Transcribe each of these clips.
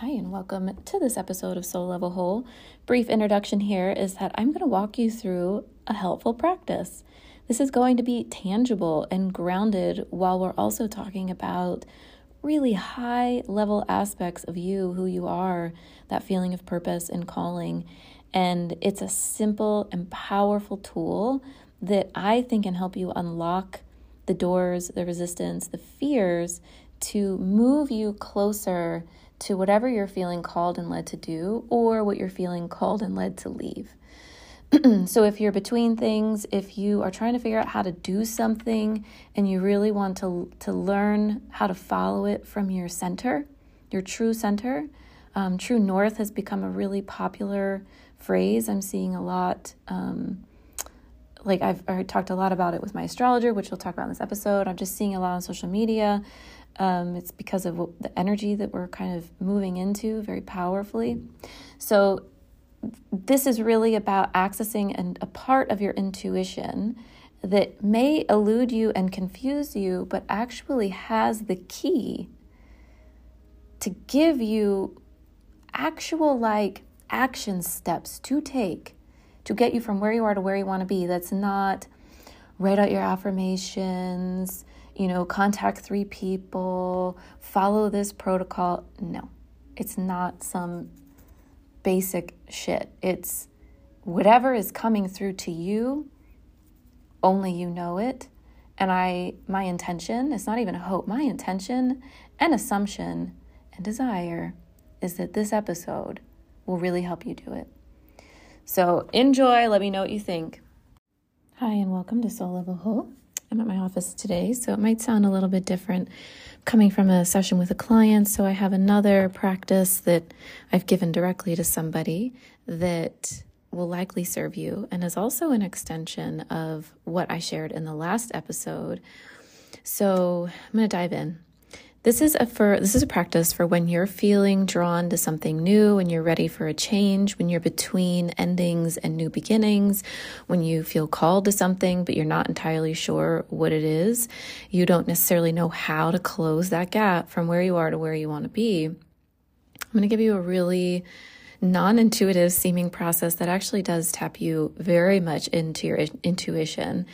Hi, and welcome to this episode of Soul Level Whole. Brief introduction here is that I'm going to walk you through a helpful practice. This is going to be tangible and grounded while we're also talking about really high level aspects of you, who you are, that feeling of purpose and calling. And it's a simple and powerful tool that I think can help you unlock the doors, the resistance, the fears to move you closer to whatever you're feeling called and led to do or what you're feeling called and led to leave. so, if you're between things, if you are trying to figure out how to do something and you really want to, to learn how to follow it from your center, your true center, um, true north has become a really popular phrase. I'm seeing a lot. Um, like I've talked a lot about it with my astrologer, which we'll talk about in this episode. I'm just seeing a lot on social media. Um, it's because of the energy that we're kind of moving into very powerfully. So, this is really about accessing and a part of your intuition that may elude you and confuse you, but actually has the key to give you actual like action steps to take to get you from where you are to where you want to be. That's not write out your affirmations, you know, contact three people, follow this protocol. No, it's not some basic shit. It's whatever is coming through to you, only you know it. And I, my intention, it's not even a hope, my intention and assumption and desire is that this episode will really help you do it. So enjoy. Let me know what you think. Hi, and welcome to Soul Level Whole. I'm at my office today, so it might sound a little bit different coming from a session with a client. So I have another practice that I've given directly to somebody that will likely serve you and is also an extension of what I shared in the last episode. So I'm going to dive in. This is a for this is a practice for when you're feeling drawn to something new, when you're ready for a change, when you're between endings and new beginnings, when you feel called to something but you're not entirely sure what it is. You don't necessarily know how to close that gap from where you are to where you want to be. I'm going to give you a really non intuitive seeming process that actually does tap you very much into your intuition.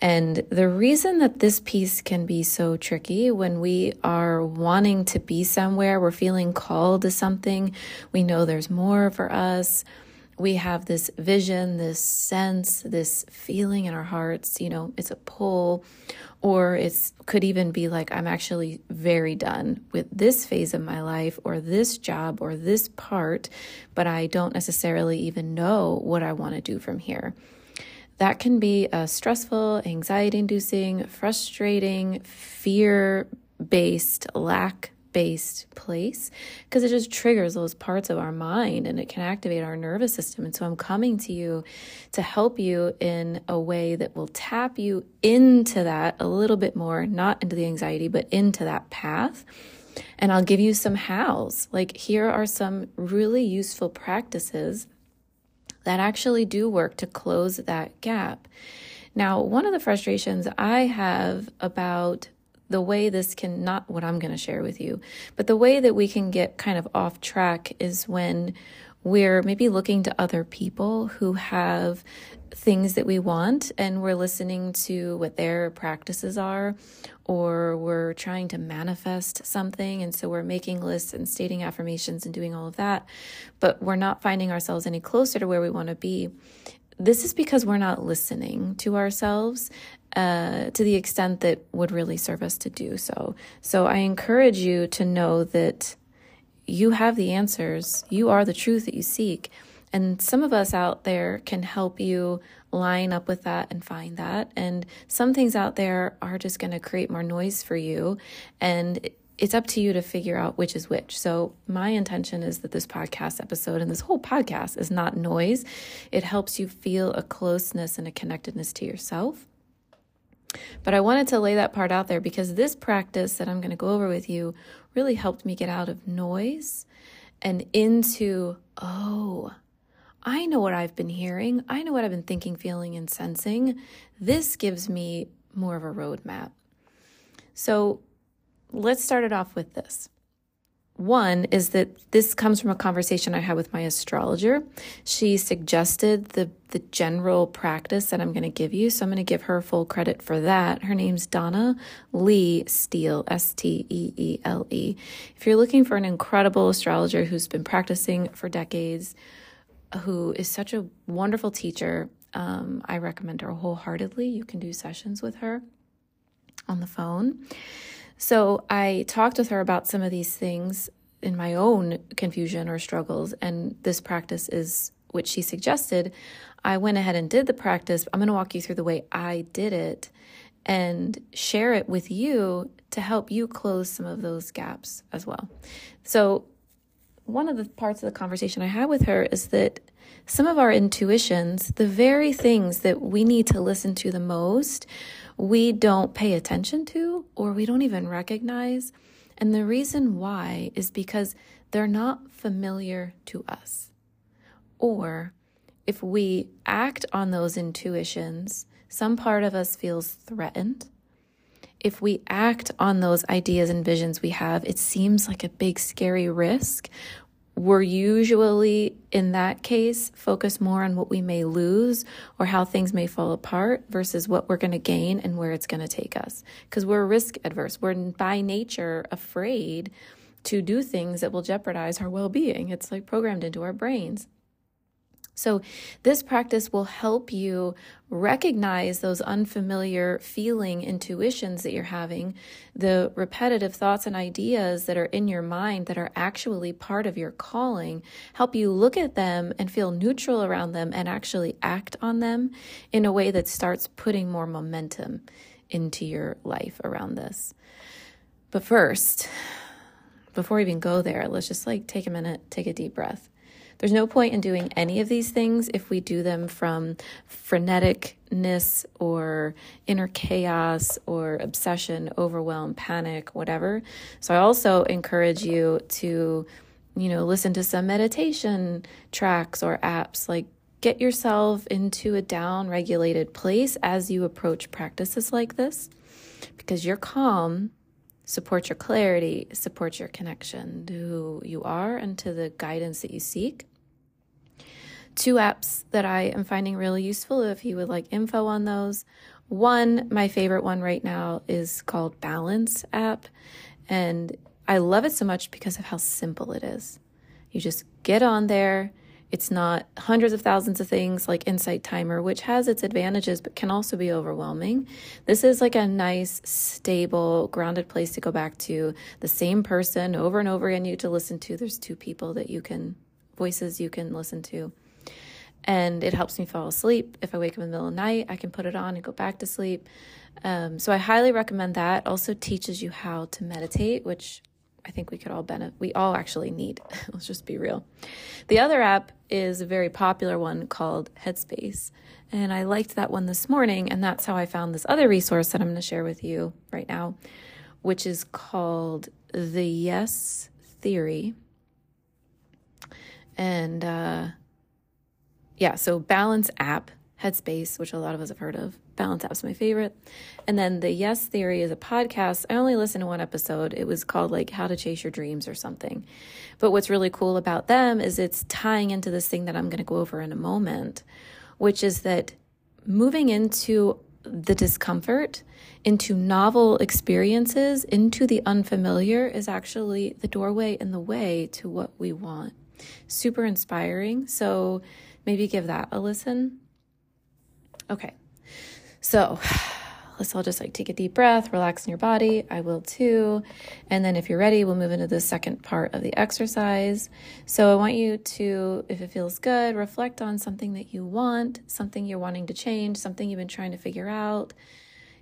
And the reason that this piece can be so tricky when we are wanting to be somewhere, we're feeling called to something, we know there's more for us. We have this vision, this sense, this feeling in our hearts, you know, it's a pull, or it could even be like, I'm actually very done with this phase of my life, or this job, or this part, but I don't necessarily even know what I want to do from here. That can be a stressful, anxiety inducing, frustrating, fear based, lack based place because it just triggers those parts of our mind and it can activate our nervous system. And so I'm coming to you to help you in a way that will tap you into that a little bit more, not into the anxiety, but into that path. And I'll give you some hows. Like, here are some really useful practices that actually do work to close that gap. Now, one of the frustrations I have about the way this can not what I'm going to share with you, but the way that we can get kind of off track is when we're maybe looking to other people who have things that we want and we're listening to what their practices are or we're trying to manifest something and so we're making lists and stating affirmations and doing all of that but we're not finding ourselves any closer to where we want to be. This is because we're not listening to ourselves uh, to the extent that would really serve us to do so. So i encourage you to know that you have the answers you are the truth that you seek and some of us out there can help you line up with that and find that. And some things out there are just going to create more noise for you. And it's up to you to figure out which is which. So, my intention is that this podcast episode and this whole podcast is not noise. It helps you feel a closeness and a connectedness to yourself. But I wanted to lay that part out there because this practice that I'm going to go over with you really helped me get out of noise and into, oh, I know what I've been hearing. I know what I've been thinking, feeling, and sensing. This gives me more of a roadmap. So let's start it off with this. One is that this comes from a conversation I had with my astrologer. She suggested the the general practice that I'm going to give you, so I'm going to give her full credit for that. Her name's Donna Lee Steele, S T E E L E. If you're looking for an incredible astrologer who's been practicing for decades, who is such a wonderful teacher, um, I recommend her wholeheartedly. You can do sessions with her on the phone. So I talked with her about some of these things in my own confusion or struggles, and this practice is what she suggested. I went ahead and did the practice. I'm going to walk you through the way I did it and share it with you to help you close some of those gaps as well. So, one of the parts of the conversation I had with her is that some of our intuitions, the very things that we need to listen to the most, we don't pay attention to or we don't even recognize. And the reason why is because they're not familiar to us. Or if we act on those intuitions, some part of us feels threatened. If we act on those ideas and visions we have, it seems like a big, scary risk we're usually in that case focus more on what we may lose or how things may fall apart versus what we're going to gain and where it's going to take us. Because we're risk adverse. We're by nature afraid to do things that will jeopardize our well-being. It's like programmed into our brains so, this practice will help you recognize those unfamiliar feeling intuitions that you're having, the repetitive thoughts and ideas that are in your mind that are actually part of your calling, help you look at them and feel neutral around them and actually act on them in a way that starts putting more momentum into your life around this. But first, before we even go there, let's just like take a minute, take a deep breath. There's no point in doing any of these things if we do them from freneticness or inner chaos or obsession, overwhelm, panic, whatever. So I also encourage you to, you know, listen to some meditation tracks or apps like get yourself into a down regulated place as you approach practices like this because your calm supports your clarity, support your connection to who you are and to the guidance that you seek. Two apps that I am finding really useful if you would like info on those. One, my favorite one right now is called Balance app. And I love it so much because of how simple it is. You just get on there. It's not hundreds of thousands of things like Insight Timer, which has its advantages but can also be overwhelming. This is like a nice, stable, grounded place to go back to. The same person over and over again you to listen to. There's two people that you can, voices you can listen to. And it helps me fall asleep. If I wake up in the middle of the night, I can put it on and go back to sleep. Um, so I highly recommend that. Also teaches you how to meditate, which I think we could all benefit. We all actually need. Let's just be real. The other app is a very popular one called Headspace. And I liked that one this morning. And that's how I found this other resource that I'm going to share with you right now, which is called The Yes Theory. And uh, yeah, so Balance app Headspace, which a lot of us have heard of. Balance App's my favorite. And then the Yes Theory is a podcast. I only listened to one episode. It was called like How to Chase Your Dreams or something. But what's really cool about them is it's tying into this thing that I'm going to go over in a moment, which is that moving into the discomfort, into novel experiences, into the unfamiliar is actually the doorway and the way to what we want. Super inspiring. So maybe give that a listen. Okay. So let's all just like take a deep breath, relax in your body. I will too. And then if you're ready, we'll move into the second part of the exercise. So I want you to, if it feels good, reflect on something that you want, something you're wanting to change, something you've been trying to figure out,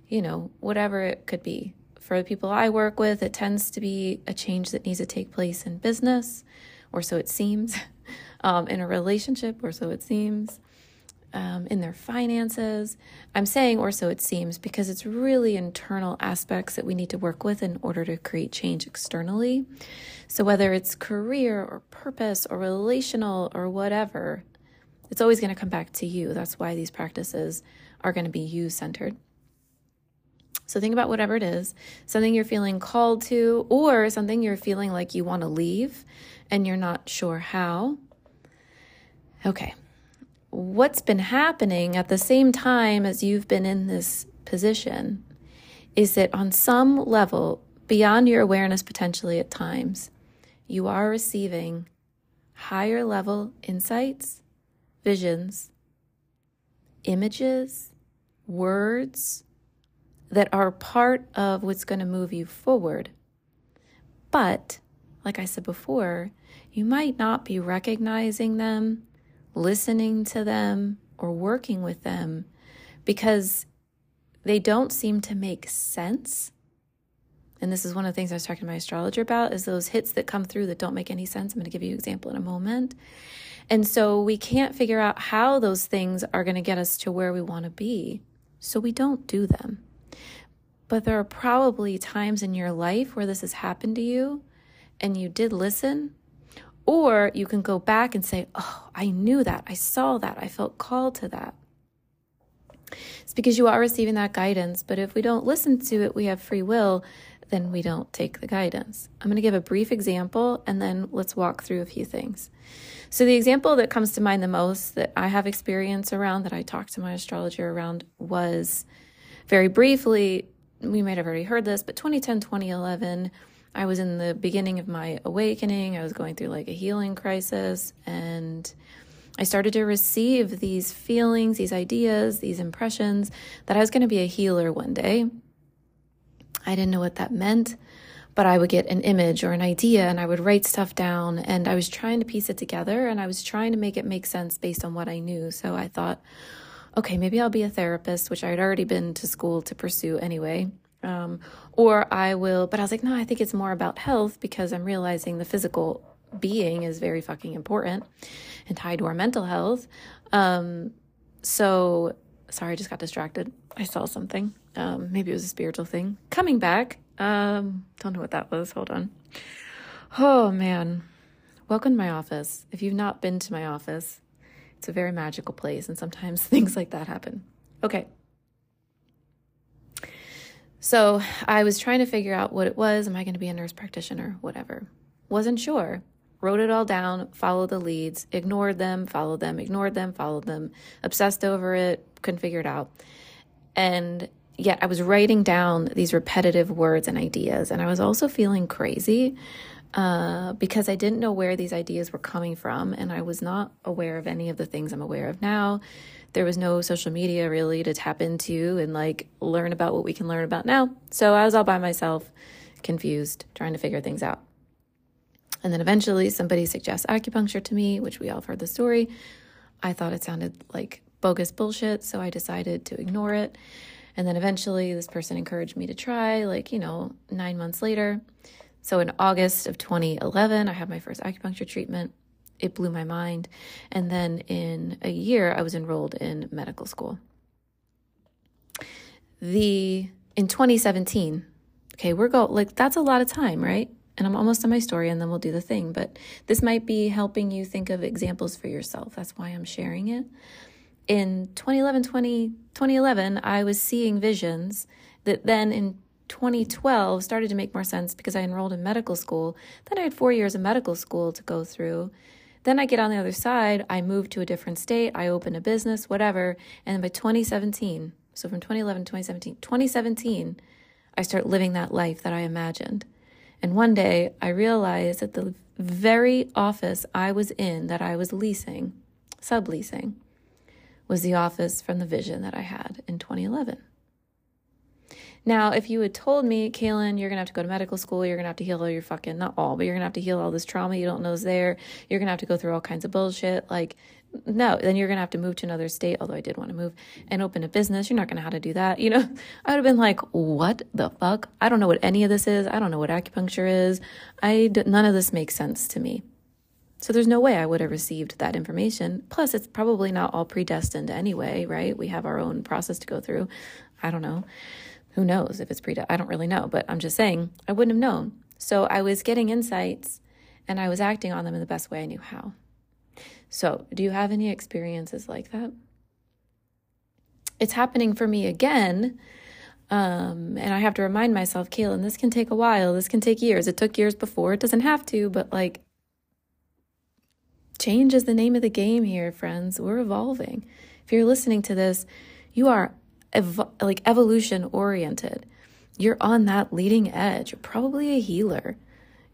you know, whatever it could be. For the people I work with, it tends to be a change that needs to take place in business, or so it seems, um, in a relationship, or so it seems um, in their finances. I'm saying, or so it seems, because it's really internal aspects that we need to work with in order to create change externally. So, whether it's career or purpose or relational or whatever, it's always going to come back to you. That's why these practices are going to be you centered. So think about whatever it is something you're feeling called to, or something you're feeling like you want to leave and you're not sure how. Okay. What's been happening at the same time as you've been in this position is that on some level, beyond your awareness potentially at times, you are receiving higher level insights, visions, images, words that are part of what's going to move you forward. But, like I said before, you might not be recognizing them, listening to them, or working with them because they don't seem to make sense. And this is one of the things I was talking to my astrologer about is those hits that come through that don't make any sense. I'm going to give you an example in a moment. And so we can't figure out how those things are going to get us to where we want to be. So we don't do them. But there are probably times in your life where this has happened to you and you did listen. Or you can go back and say, Oh, I knew that. I saw that. I felt called to that. It's because you are receiving that guidance. But if we don't listen to it, we have free will, then we don't take the guidance. I'm going to give a brief example and then let's walk through a few things. So, the example that comes to mind the most that I have experience around, that I talked to my astrologer around, was very briefly, we might have already heard this, but 2010, 2011, I was in the beginning of my awakening. I was going through like a healing crisis, and I started to receive these feelings, these ideas, these impressions that I was going to be a healer one day. I didn't know what that meant but I would get an image or an idea and I would write stuff down and I was trying to piece it together and I was trying to make it make sense based on what I knew. So I thought, okay, maybe I'll be a therapist, which I had already been to school to pursue anyway. Um, or I will, but I was like, no, I think it's more about health because I'm realizing the physical being is very fucking important and tied to our mental health. Um, so, sorry, I just got distracted. I saw something. Um, maybe it was a spiritual thing. Coming back, um, don't know what that was. Hold on. Oh man. Welcome to my office. If you've not been to my office, it's a very magical place and sometimes things like that happen. Okay. So I was trying to figure out what it was. Am I going to be a nurse practitioner? Whatever. Wasn't sure. Wrote it all down, followed the leads, ignored them, followed them, ignored them, followed them, obsessed over it, couldn't figure it out. And yet I was writing down these repetitive words and ideas. And I was also feeling crazy uh, because I didn't know where these ideas were coming from. And I was not aware of any of the things I'm aware of now. There was no social media really to tap into and like learn about what we can learn about now. So I was all by myself, confused, trying to figure things out. And then eventually somebody suggests acupuncture to me, which we all have heard the story. I thought it sounded like bogus bullshit, so I decided to ignore it. And then eventually, this person encouraged me to try, like, you know, nine months later. So in August of 2011, I had my first acupuncture treatment. It blew my mind. And then in a year, I was enrolled in medical school. The in 2017, okay, we're go like that's a lot of time, right? And I'm almost on my story and then we'll do the thing, but this might be helping you think of examples for yourself. That's why I'm sharing it in 2011, 20, 2011, I was seeing visions that then in 2012 started to make more sense because I enrolled in medical school. Then I had four years of medical school to go through. Then I get on the other side, I move to a different state, I open a business, whatever. And by 2017, so from 2011 to 2017, 2017, I start living that life that I imagined. And one day I realized that the very office I was in that I was leasing, subleasing, was the office from the vision that I had in 2011. Now, if you had told me, Cailin, you're gonna have to go to medical school, you're gonna have to heal all your fucking, not all, but you're gonna have to heal all this trauma you don't know is there, you're gonna have to go through all kinds of bullshit, like, no, then you're gonna have to move to another state, although I did want to move and open a business. You're not gonna know how to do that. You know, I would have been like, what the fuck? I don't know what any of this is. I don't know what acupuncture is. I, none of this makes sense to me. So there's no way I would have received that information. Plus, it's probably not all predestined anyway, right? We have our own process to go through. I don't know. Who knows if it's predestined? I don't really know, but I'm just saying I wouldn't have known. So I was getting insights and I was acting on them in the best way I knew how. So, do you have any experiences like that? It's happening for me again Um, and I have to remind myself, Cailin, this can take a while. This can take years. It took years before. It doesn't have to, but like, change is the name of the game here, friends. We're evolving. If you're listening to this, you are ev- like evolution oriented. You're on that leading edge. You're probably a healer.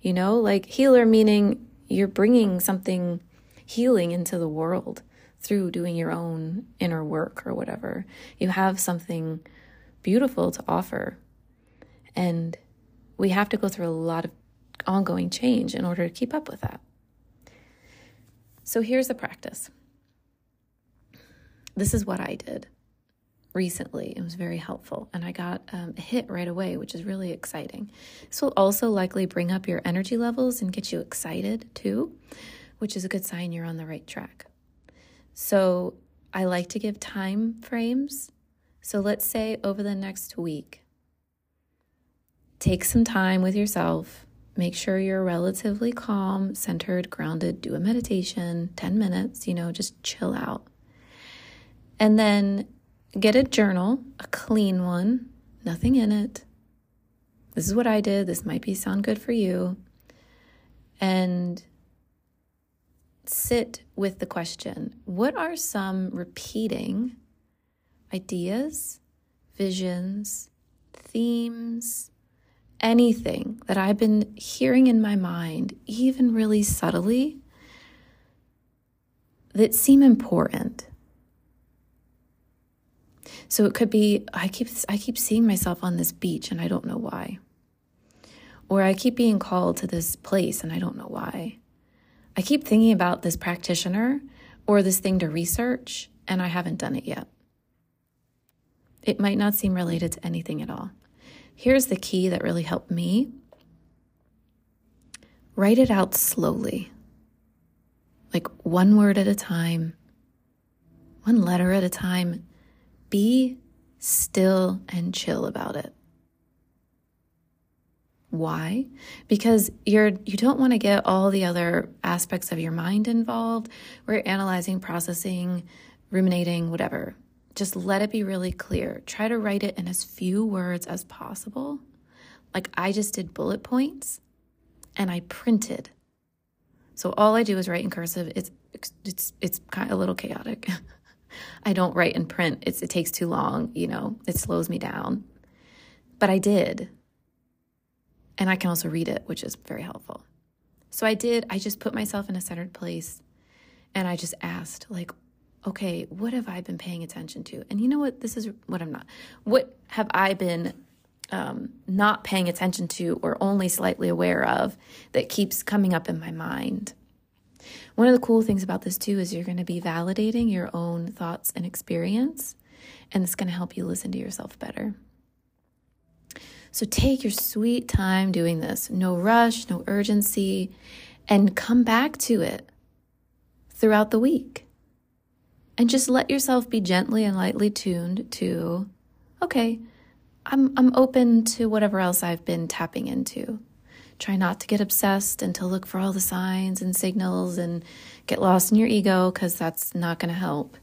You know, like healer meaning you're bringing something healing into the world through doing your own inner work or whatever. You have something beautiful to offer. And we have to go through a lot of ongoing change in order to keep up with that. So here's the practice. This is what I did recently. It was very helpful, and I got um, a hit right away, which is really exciting. This will also likely bring up your energy levels and get you excited too, which is a good sign you're on the right track. So I like to give time frames. So let's say over the next week, take some time with yourself. Make sure you're relatively calm, centered, grounded. Do a meditation, 10 minutes, you know, just chill out. And then get a journal, a clean one, nothing in it. This is what I did. This might be sound good for you. And sit with the question what are some repeating ideas, visions, themes, anything that I've been hearing in my mind, even really subtly, that seem important? So it could be I keep I keep seeing myself on this beach and I don't know why. Or I keep being called to this place and I don't know why. I keep thinking about this practitioner or this thing to research, and I haven't done it yet. It might not seem related to anything at all. Here's the key that really helped me write it out slowly, like one word at a time, one letter at a time. Be still and chill about it. Why? Because you're you don't want to get all the other aspects of your mind involved. We're analyzing, processing, ruminating, whatever. Just let it be really clear. Try to write it in as few words as possible. Like I just did bullet points and I printed. So all I do is write in cursive. It's it's it's kind of a little chaotic. I don't write in print. It's it takes too long, you know. It slows me down. But I did. And I can also read it, which is very helpful. So I did, I just put myself in a centered place and I just asked, like, okay, what have I been paying attention to? And you know what? This is what I'm not. What have I been um, not paying attention to or only slightly aware of that keeps coming up in my mind? One of the cool things about this, too, is you're going to be validating your own thoughts and experience, and it's going to help you listen to yourself better. So take your sweet time doing this. No rush, no urgency, and come back to it throughout the week. And just let yourself be gently and lightly tuned to, okay, I'm, I'm open to whatever else I've been tapping into. Try not to get obsessed and to look for all the signs and signals and get lost in your ego because that's not going to help.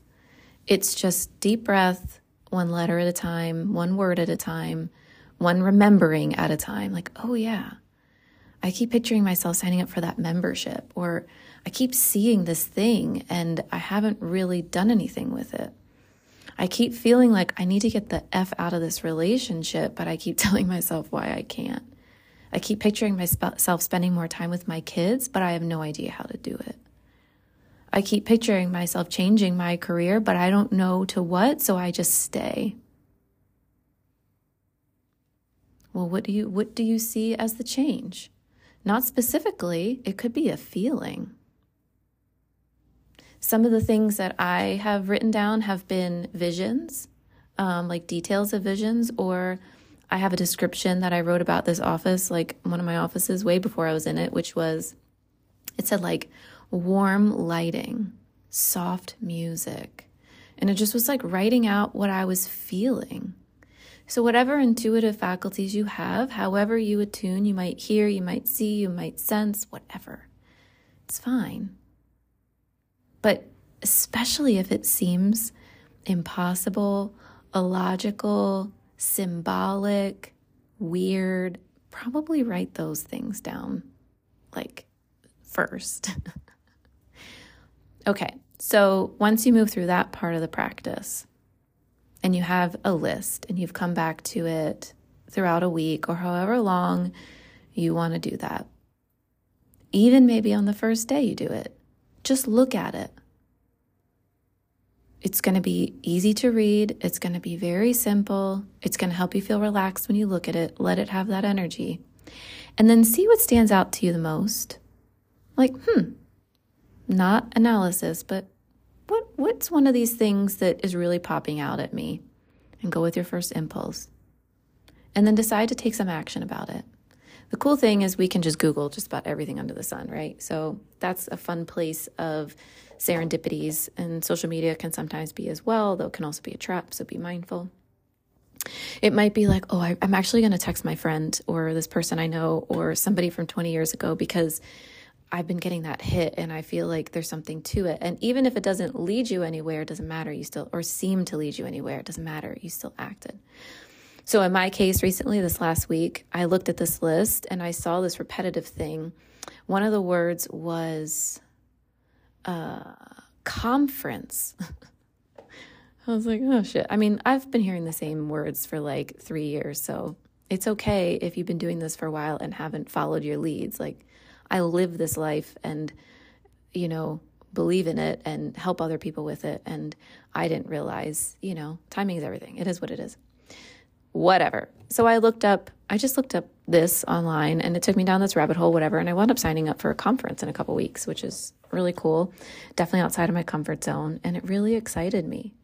It's just deep breath, one letter at a time, one word at a time, one remembering at a time. Like, oh, yeah, I keep picturing myself signing up for that membership, or I keep seeing this thing and I haven't really done anything with it. I keep feeling like I need to get the F out of this relationship, but I keep telling myself why I can't. I keep picturing myself spending more time with my kids, but I have no idea how to do it. I keep picturing myself changing my career, but I don't know to what, so I just stay. Well, what do you what do you see as the change? Not specifically, it could be a feeling. Some of the things that I have written down have been visions, um, like details of visions, or I have a description that I wrote about this office, like one of my offices way before I was in it, which was it said like warm lighting, soft music. And it just was like writing out what I was feeling. So, whatever intuitive faculties you have, however you attune, you might hear, you might see, you might sense, whatever, it's fine. But especially if it seems impossible, illogical, symbolic, weird, probably write those things down like first. okay, so once you move through that part of the practice and you have a list and you've come back to it throughout a week or however long you want to do that, even maybe on the first day you do it, just look at it. It's going to be easy to read. It's going to be very simple. It's going to help you feel relaxed when you look at it. Let it have that energy. And then see what stands out to you the most. Like, hmm, not analysis, but what, what's one of these things that is really popping out at me? And go with your first impulse. And then decide to take some action about it. The cool thing is we can just Google just about everything under the sun, right? So that's a fun place of serendipities, and social media can sometimes be as well, though it can also be a trap, so be mindful. It might be like, oh, I, am actually going to text my friend or this person I know or somebody from 20 years ago because I've been getting that hit and I feel like there's something to it. And even if it doesn't lead you anywhere, it doesn't matter. You still, or seem to lead you anywhere, it doesn't matter. You still acted. So, in my case, recently, this last week, I looked at this list and I saw this repetitive thing. One of the words was uh, conference. I was like, oh shit. I mean, I've been hearing the same words for like three years. So it's okay if you've been doing this for a while and haven't followed your leads. Like, I live this life and, you know, believe in it and help other people with it. And I didn't realize, you know, timing is everything. It is what it is whatever. So I looked up, I just looked up this online and it took me down this rabbit hole, whatever. And I wound up signing up for a conference in a couple weeks, which is really cool. Definitely outside of my comfort zone. And it really excited me.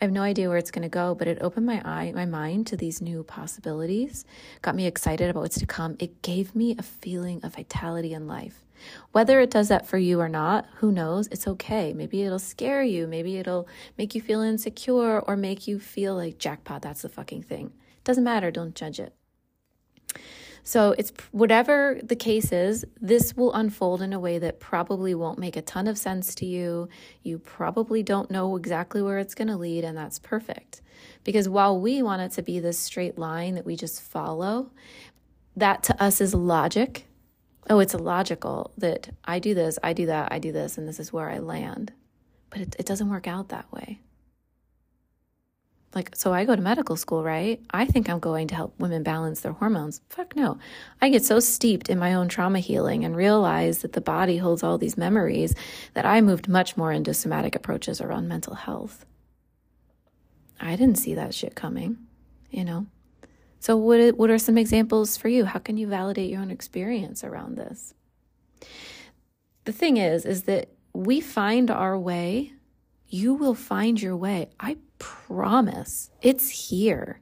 I have no idea where it's going to go, but it opened my eye, my mind to these new possibilities, got me excited about what's to come. It gave me a feeling of vitality in life. Whether it does that for you or not, who knows? It's okay. Maybe it'll scare you. Maybe it'll make you feel insecure or make you feel like jackpot, that's the fucking thing. Doesn't matter, don't judge it. So it's whatever the case is, this will unfold in a way that probably won't make a ton of sense to you. You probably don't know exactly where it's going to lead, and that's perfect. Because while we want it to be this straight line that we just follow, that to us is logic. Oh, it's logical that I do this, I do that, I do this, and this is where I land. But it, it doesn't work out that way like so i go to medical school right? I think i'm going to help women balance their hormones. Fuck no. I get so steeped in my own trauma healing and realize that the body holds all these memories that i moved much more into somatic approaches around mental health. I didn't see that shit coming you know? So what what are some examples for you? How can you validate your own experience around this? The thing is is that we find our way. You will find your way. I promise it's here.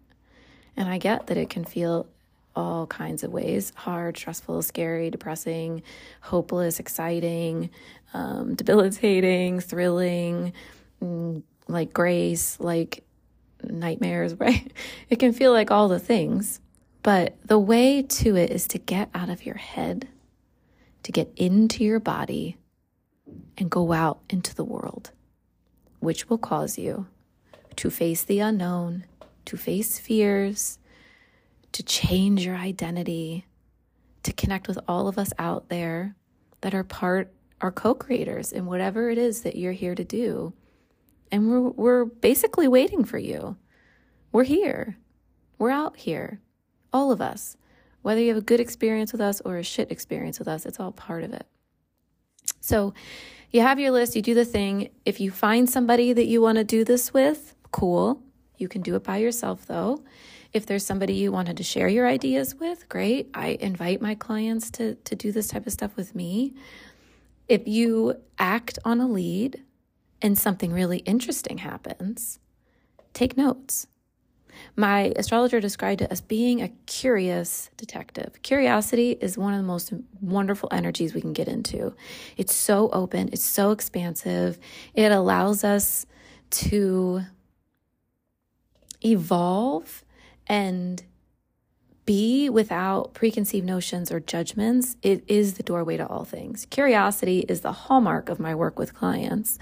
And I get that it can feel all kinds of ways hard, stressful, scary, depressing, hopeless, exciting, um, debilitating, thrilling, mm, like grace, like nightmares, right? It can feel like all the things. But the way to it is to get out of your head, to get into your body, and go out into the world, which will cause you to face the unknown, to face fears, to change your identity, to connect with all of us out there that are part, are co creators in whatever it is that you're here to do. And we're, we're basically waiting for you. We're here. We're out here. All of us. Whether you have a good experience with us or a shit experience with us, it's all part of it. So you have your list, you do the thing. If you find somebody that you want to do this with, cool. You can do it by yourself though. If there's somebody you wanted to share your ideas with, great. I invite my clients to, to do this type of stuff with me. If you act on a lead and something really interesting happens, take notes. My astrologer described it as being a curious detective. Curiosity is one of the most wonderful energies we can get into. It's so open, it's so expansive. It allows us to evolve and be without preconceived notions or judgments, it is the doorway to all things. Curiosity is the hallmark of my work with clients.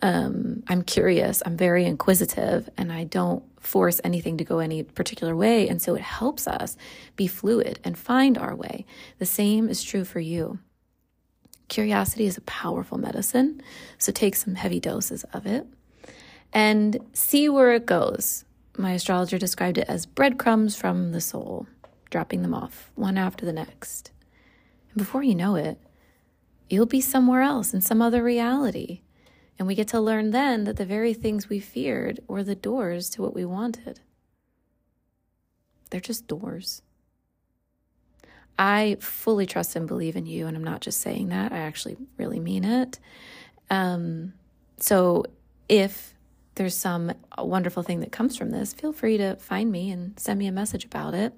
Um, I'm curious, I'm very inquisitive, and I don't force anything to go any particular way. And so it helps us be fluid and find our way. The same is true for you. Curiosity is a powerful medicine, so take some heavy doses of it and see where it goes. My astrologer described it as breadcrumbs from the soul, dropping them off one after the next. And before you know it, you'll be somewhere else in some other reality. And we get to learn then that the very things we feared were the doors to what we wanted. They're just doors. I fully trust and believe in you, and I'm not just saying that, I actually really mean it. Um, so if there's some wonderful thing that comes from this, feel free to find me and send me a message about it.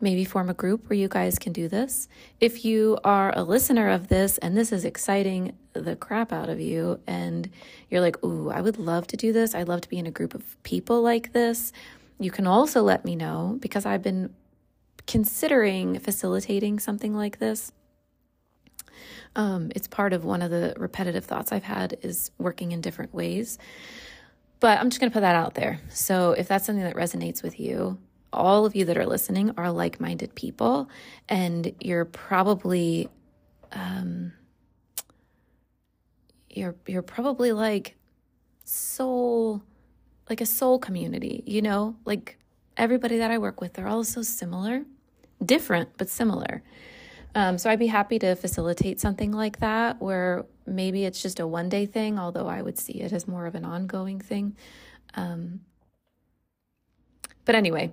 Maybe form a group where you guys can do this. If you are a listener of this and this is exciting the crap out of you, and you're like, Ooh, I would love to do this. I'd love to be in a group of people like this. You can also let me know because I've been considering facilitating something like this. Um, it's part of one of the repetitive thoughts I've had is working in different ways. But I'm just going to put that out there. So if that's something that resonates with you, all of you that are listening are like minded people, and you're probably. Um, you're you're probably like soul like a soul community you know like everybody that i work with they're all so similar different but similar um, so i'd be happy to facilitate something like that where maybe it's just a one day thing although i would see it as more of an ongoing thing um, but anyway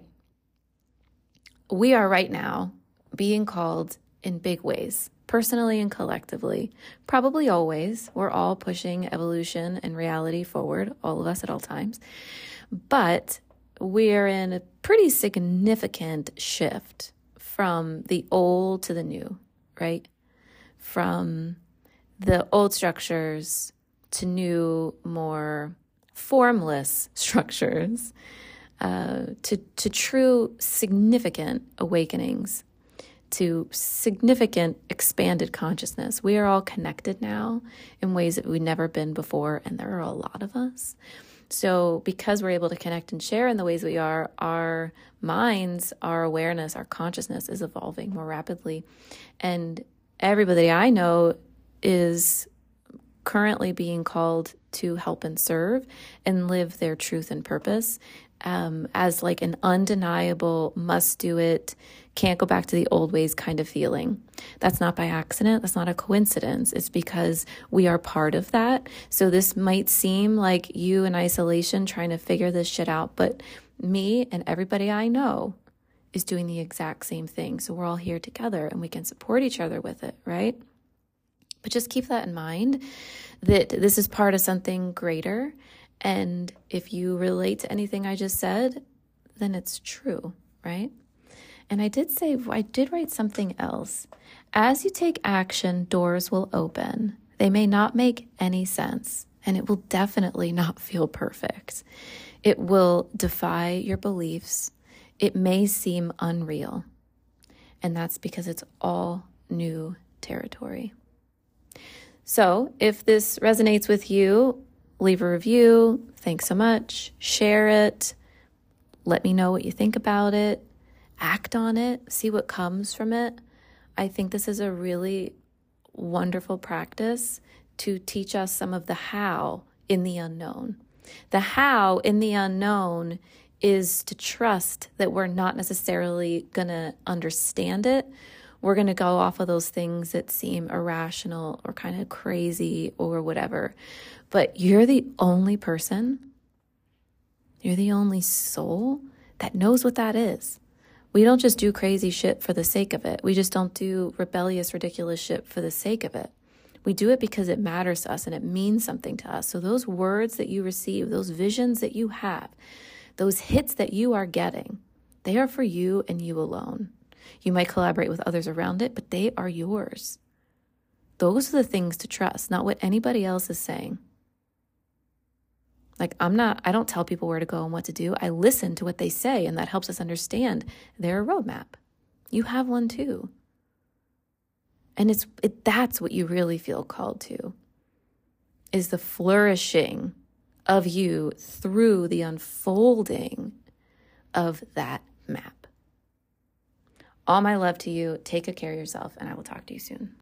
we are right now being called in big ways personally and collectively. Probably always. We're all pushing evolution and reality forward, all of us at all times. But we're in a pretty significant shift from the old to the new, right? From the old structures to new, more formless structures, uh, to, to true significant awakenings to significant expanded consciousness. We are all connected now in ways that we've never been before, and there are a lot of us. So, because we're able to connect and share in the ways we are, our minds, our awareness, our consciousness is evolving more rapidly. And everybody I know is currently being called to help and serve and live their truth and purpose um, as like an undeniable must do it can't go back to the old ways kind of feeling. That's not by accident. That's not a coincidence. It's because we are part of that. So this might seem like you in isolation trying to figure this shit out, but me and everybody I know is doing the exact same thing. So we're all here together and we can support each other with it, right? But just keep that in mind that this is part of something greater. And if you relate to anything I just said, then it's true, right? And I did say, I did write something else. As you take action, doors will open. They may not make any sense, and it will definitely not feel perfect. It will defy your beliefs. It may seem unreal. And that's because it's all new territory. So, if this resonates with you, leave a review. Thanks so much. Share it. Let me know what you think about it act on it, see what comes from it. I think this is a really wonderful practice to teach us some of the how in the unknown. The how in the unknown is to trust that we're not necessarily going to understand it. We're going to go off of those things that seem irrational or kind of crazy or whatever. But you're the only person, you're the only soul that knows what that is. We don't just do crazy shit for the sake of it. We just don't do rebellious, ridiculous shit for the sake of it. We do it because it matters to us and it means something to us. So, those words that you receive, those visions that you have, those hits that you are getting, they are for you and you alone. You might collaborate with others around it, but they are yours. Those are the things to trust, not what anybody else is saying. Like, I'm not, I don't tell people where to go and what to do. I listen to what they say, and that helps us understand their roadmap. You have one too. And it's it, that's what you really feel called to. is the flourishing of you through the unfolding of that map. All my love to you. Take good care of yourself, and I will talk to you soon.